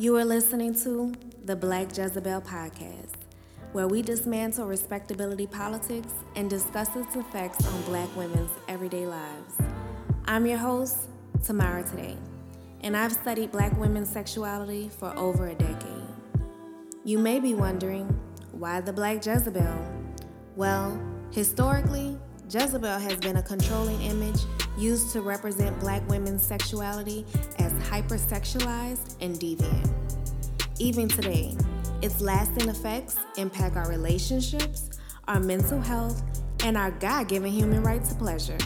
You are listening to the Black Jezebel Podcast, where we dismantle respectability politics and discuss its effects on black women's everyday lives. I'm your host, Temara Today, and I've studied black women's sexuality for over a decade. You may be wondering, why the Black Jezebel? Well, historically, Jezebel has been a controlling image used to represent black women's sexuality as hypersexualized and deviant. Even today, its lasting effects impact our relationships, our mental health, and our God given human right to pleasure.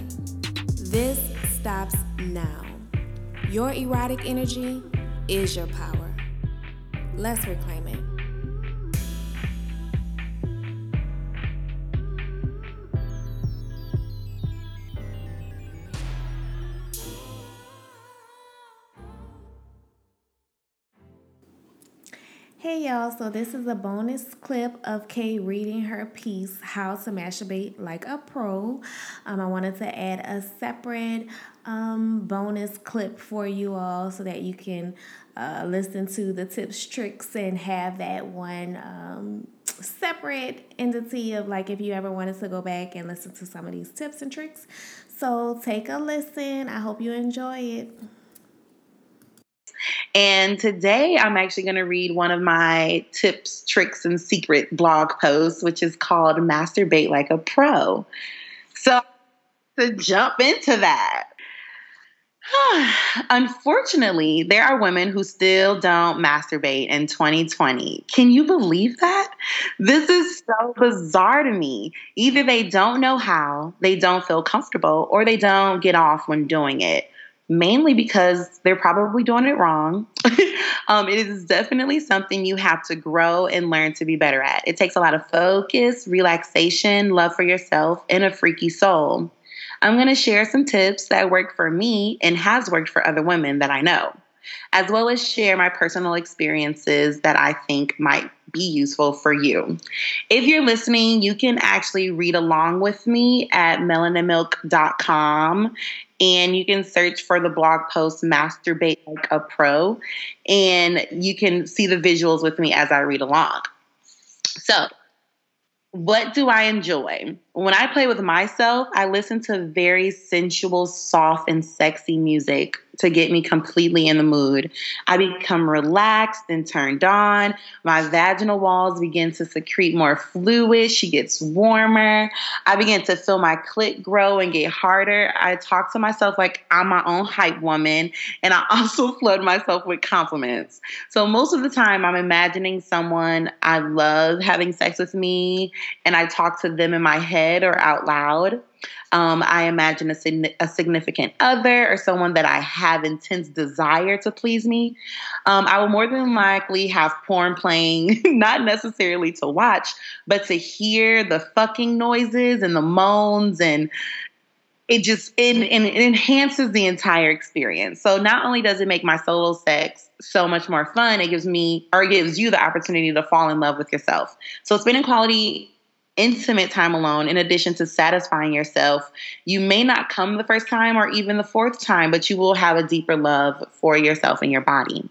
This stops now. Your erotic energy is your power. Let's reclaim it. Hey y'all, so this is a bonus clip of Kay reading her piece, How to Masturbate Like a Pro. Um, I wanted to add a separate um, bonus clip for you all so that you can uh, listen to the tips, tricks, and have that one um, separate entity of like if you ever wanted to go back and listen to some of these tips and tricks. So take a listen. I hope you enjoy it. And today I'm actually going to read one of my tips, tricks, and secret blog posts, which is called Masturbate Like a Pro. So to jump into that. Unfortunately, there are women who still don't masturbate in 2020. Can you believe that? This is so bizarre to me. Either they don't know how, they don't feel comfortable, or they don't get off when doing it mainly because they're probably doing it wrong. um, it is definitely something you have to grow and learn to be better at. It takes a lot of focus, relaxation, love for yourself, and a freaky soul. I'm going to share some tips that work for me and has worked for other women that I know, as well as share my personal experiences that I think might be useful for you. If you're listening, you can actually read along with me at melaninmilk.com and you can search for the blog post Masturbate Like a Pro and you can see the visuals with me as I read along. So, what do I enjoy? When I play with myself, I listen to very sensual, soft, and sexy music to get me completely in the mood. I become relaxed and turned on. My vaginal walls begin to secrete more fluid. She gets warmer. I begin to feel my clit grow and get harder. I talk to myself like I'm my own hype woman, and I also flood myself with compliments. So most of the time, I'm imagining someone I love having sex with me, and I talk to them in my head or out loud. Um, I imagine a, a, significant other or someone that I have intense desire to please me. Um, I will more than likely have porn playing, not necessarily to watch, but to hear the fucking noises and the moans and it just it, it enhances the entire experience. So not only does it make my solo sex so much more fun, it gives me or gives you the opportunity to fall in love with yourself. So spending quality intimate time alone in addition to satisfying yourself. You may not come the first time or even the fourth time, but you will have a deeper love for yourself and your body.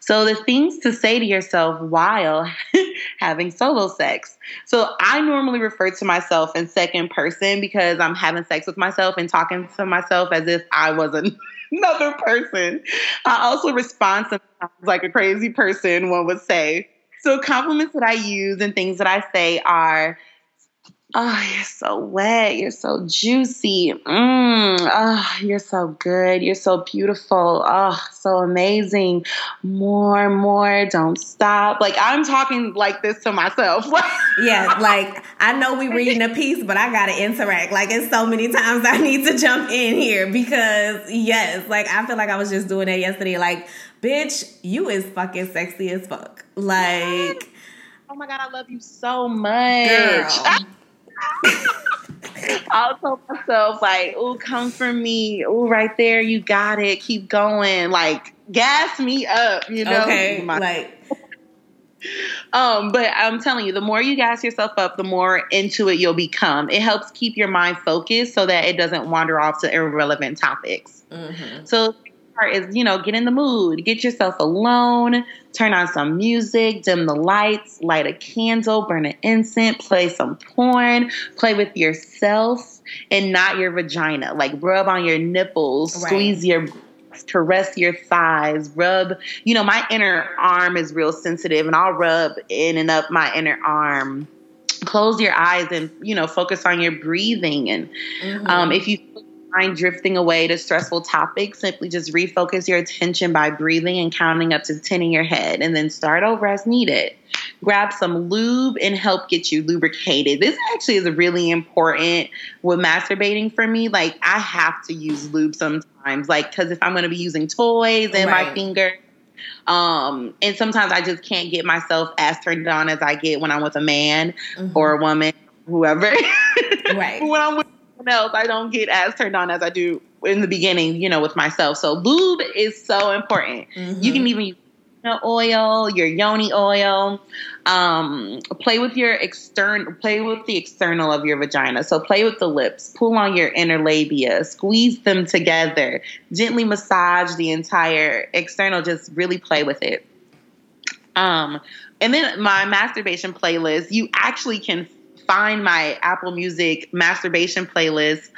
So, the things to say to yourself while having solo sex. So, I normally refer to myself in second person because I'm having sex with myself and talking to myself as if I was another person. I also respond sometimes like a crazy person, one would say. So compliments that I use and things that I say are, oh, you're so wet, you're so juicy, mm, oh, you're so good, you're so beautiful, oh, so amazing, more, more, don't stop. Like I'm talking like this to myself. yeah, like I know we reading a piece, but I gotta interact. Like it's so many times I need to jump in here because yes, like I feel like I was just doing that yesterday. Like bitch, you is fucking sexy as fuck. Like, oh my god, I love you so much. I'll tell myself like, "Oh, come for me! Oh, right there, you got it. Keep going. Like, gas me up. You know, okay, my- like." Um, but I'm telling you, the more you gas yourself up, the more into it you'll become. It helps keep your mind focused so that it doesn't wander off to irrelevant topics. Mm-hmm. So part is, you know, get in the mood, get yourself alone, turn on some music, dim the lights, light a candle, burn an incense, play some porn, play with yourself and not your vagina. Like rub on your nipples, right. squeeze your caress your thighs, rub, you know, my inner arm is real sensitive and I'll rub in and up my inner arm. Close your eyes and, you know, focus on your breathing. And mm-hmm. um, if you mind drifting away to stressful topics, simply just refocus your attention by breathing and counting up to 10 in your head, and then start over as needed. Grab some lube and help get you lubricated. This actually is really important with masturbating for me. Like, I have to use lube sometimes, like, because if I'm going to be using toys and right. my finger, um, and sometimes I just can't get myself as turned on as I get when I'm with a man mm-hmm. or a woman, whoever. Right. when I'm with else, I don't get as turned on as I do in the beginning, you know, with myself. So lube is so important. Mm-hmm. You can even use oil, your yoni oil. Um, play with your external, play with the external of your vagina. So play with the lips, pull on your inner labia, squeeze them together, gently massage the entire external. Just really play with it. Um, and then my masturbation playlist, you actually can find my Apple Music masturbation playlist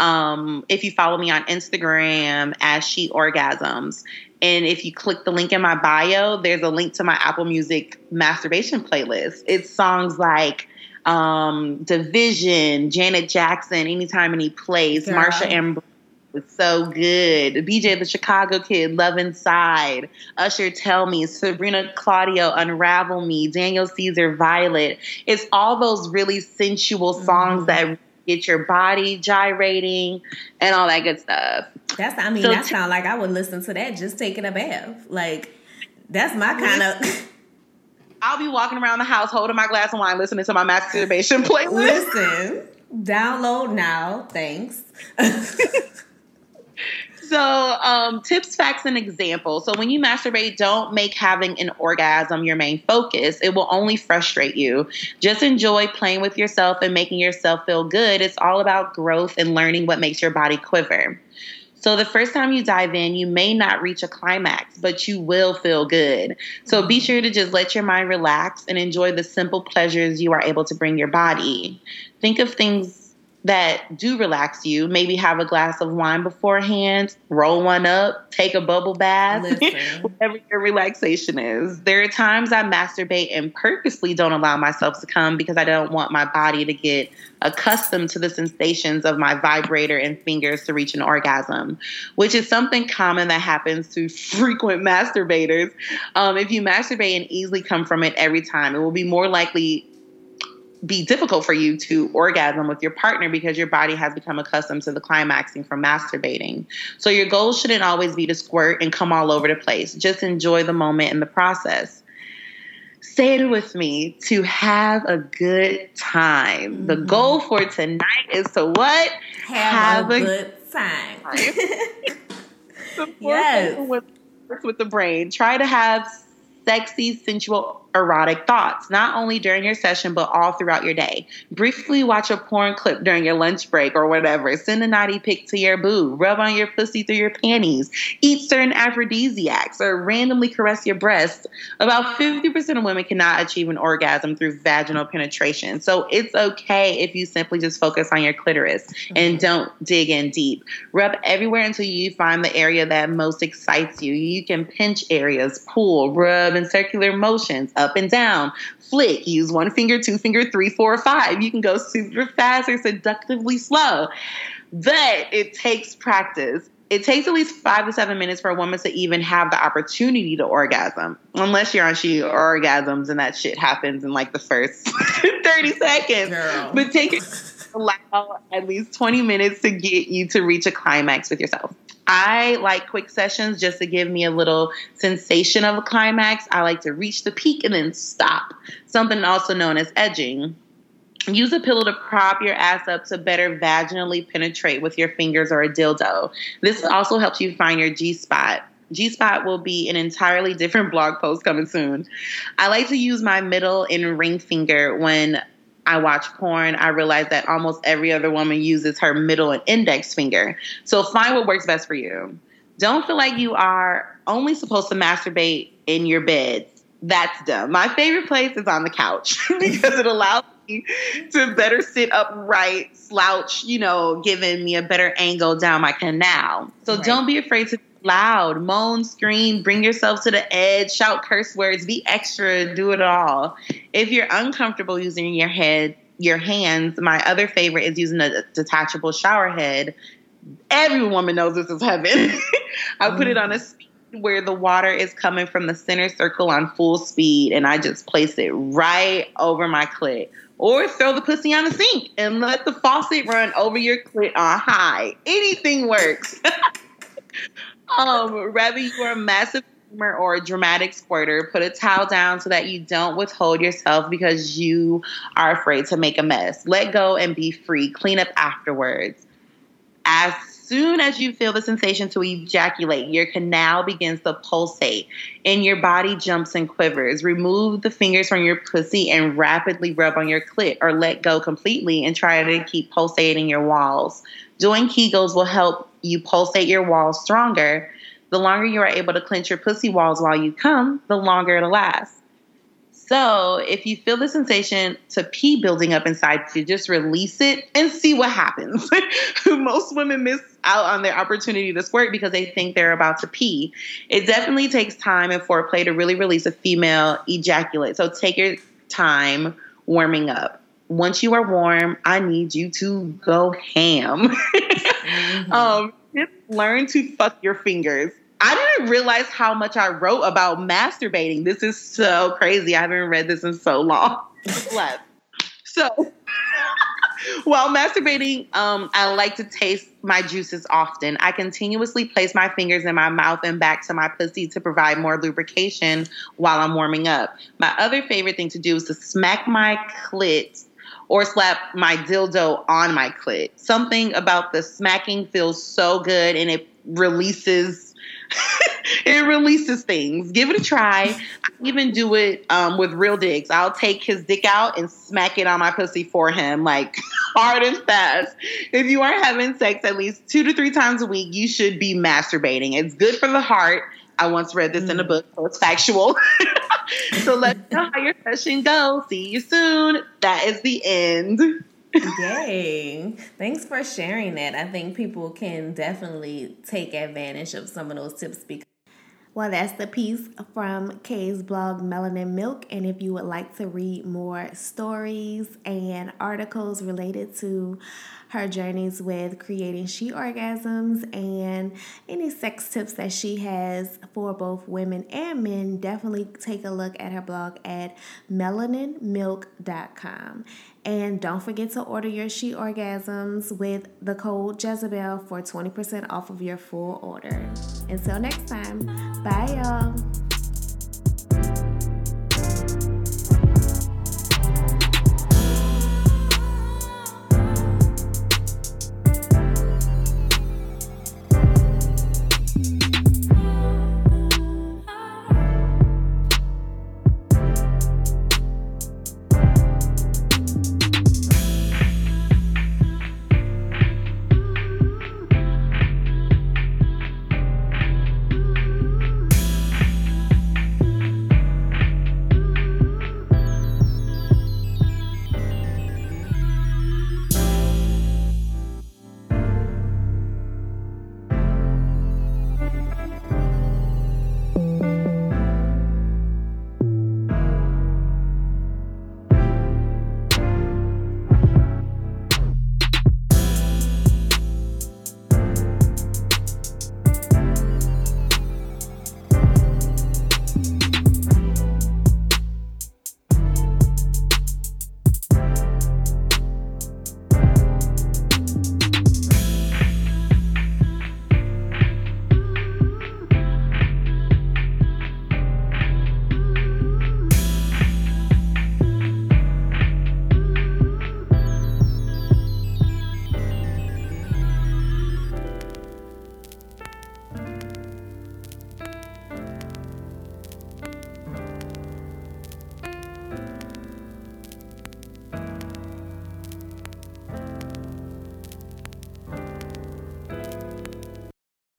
um, if you follow me on Instagram as She Orgasms. And if you click the link in my bio, there's a link to my Apple Music masturbation playlist. It's songs like um, Division, Janet Jackson, Anytime Any Place, Marsha Ambrosius was so good. BJ the Chicago Kid, Love Inside, Usher Tell Me, Sabrina Claudio, Unravel Me, Daniel Caesar, Violet. It's all those really sensual songs mm-hmm. that get your body gyrating and all that good stuff. That's I mean, so that t- sound like I would listen to that just taking a bath. Like that's my kind of I'll be walking around the house holding my glass of wine, listening to my masturbation playlist. Listen, download now. Thanks. So, um, tips, facts, and examples. So, when you masturbate, don't make having an orgasm your main focus. It will only frustrate you. Just enjoy playing with yourself and making yourself feel good. It's all about growth and learning what makes your body quiver. So, the first time you dive in, you may not reach a climax, but you will feel good. So, be sure to just let your mind relax and enjoy the simple pleasures you are able to bring your body. Think of things that do relax you. Maybe have a glass of wine beforehand, roll one up, take a bubble bath, whatever your relaxation is. There are times I masturbate and purposely don't allow myself to come because I don't want my body to get accustomed to the sensations of my vibrator and fingers to reach an orgasm, which is something common that happens to frequent masturbators. Um, if you masturbate and easily come from it every time, it will be more likely be difficult for you to orgasm with your partner because your body has become accustomed to the climaxing from masturbating. So your goal shouldn't always be to squirt and come all over the place. Just enjoy the moment and the process. Say it with me to have a good time. Mm-hmm. The goal for tonight is to what? Have, have a, a, good time. yes. With, with the brain. Try to have sexy, sensual erotic thoughts, not only during your session, but all throughout your day. Briefly watch a porn clip during your lunch break or whatever. Send a naughty pic to your boo. Rub on your pussy through your panties. Eat certain aphrodisiacs or randomly caress your breasts. About 50% of women cannot achieve an orgasm through vaginal penetration. So it's okay if you simply just focus on your clitoris and mm-hmm. don't dig in deep. Rub everywhere until you find the area that most excites you. You can pinch areas, pull, rub in circular motions up and down, flick, use one finger, two finger, three, four, five. You can go super fast or seductively slow. But it takes practice. It takes at least five to seven minutes for a woman to even have the opportunity to orgasm, unless you're on she orgasms and that shit happens in like the first 30 seconds. Girl. But take it allow at least 20 minutes to get you to reach a climax with yourself. I like quick sessions just to give me a little sensation of a climax. I like to reach the peak and then stop, something also known as edging. Use a pillow to prop your ass up to better vaginally penetrate with your fingers or a dildo. This also helps you find your G spot. G spot will be an entirely different blog post coming soon. I like to use my middle and ring finger when I watch porn, I realize that almost every other woman uses her middle and index finger. So find what works best for you. Don't feel like you are only supposed to masturbate in your bed. That's dumb. My favorite place is on the couch because it allows me to better sit upright, slouch, you know, giving me a better angle down my canal. So right. don't be afraid to loud, moan, scream, bring yourself to the edge, shout curse words, be extra, do it all. If you're uncomfortable using your head, your hands, my other favorite is using a detachable shower head. Every woman knows this is heaven. I put it on a mm. speed where the water is coming from the center circle on full speed, and I just place it right over my clit. Or throw the pussy on the sink and let the faucet run over your clit on high. Anything works. um, whether you are a massive or a dramatic squirter, put a towel down so that you don't withhold yourself because you are afraid to make a mess. Let go and be free. Clean up afterwards. As soon as you feel the sensation to ejaculate, your canal begins to pulsate and your body jumps and quivers. Remove the fingers from your pussy and rapidly rub on your clit or let go completely and try to keep pulsating your walls. Doing Kegels will help you pulsate your walls stronger. The longer you are able to clench your pussy walls while you come, the longer it'll last. So if you feel the sensation to pee building up inside you, just release it and see what happens. Most women miss out on their opportunity to squirt because they think they're about to pee. It definitely takes time and foreplay to really release a female ejaculate. So take your time warming up. Once you are warm, I need you to go ham. mm-hmm. um, just learn to fuck your fingers. I didn't realize how much I wrote about masturbating. This is so crazy. I haven't read this in so long. so, while masturbating, um, I like to taste my juices often. I continuously place my fingers in my mouth and back to my pussy to provide more lubrication while I'm warming up. My other favorite thing to do is to smack my clit or slap my dildo on my clit. Something about the smacking feels so good and it releases it releases things. Give it a try. I even do it um, with real dicks. I'll take his dick out and smack it on my pussy for him, like hard and fast. If you are having sex at least two to three times a week, you should be masturbating. It's good for the heart. I once read this mm. in a mm. book, so it's factual. so let's know how your session goes. See you soon. That is the end. Yay. Thanks for sharing that. I think people can definitely take advantage of some of those tips because well, that's the piece from Kay's blog, Melanin Milk. And if you would like to read more stories and articles related to her journeys with creating she orgasms and any sex tips that she has for both women and men, definitely take a look at her blog at melaninmilk.com. And don't forget to order your She Orgasms with the code Jezebel for 20% off of your full order. Until next time, bye y'all.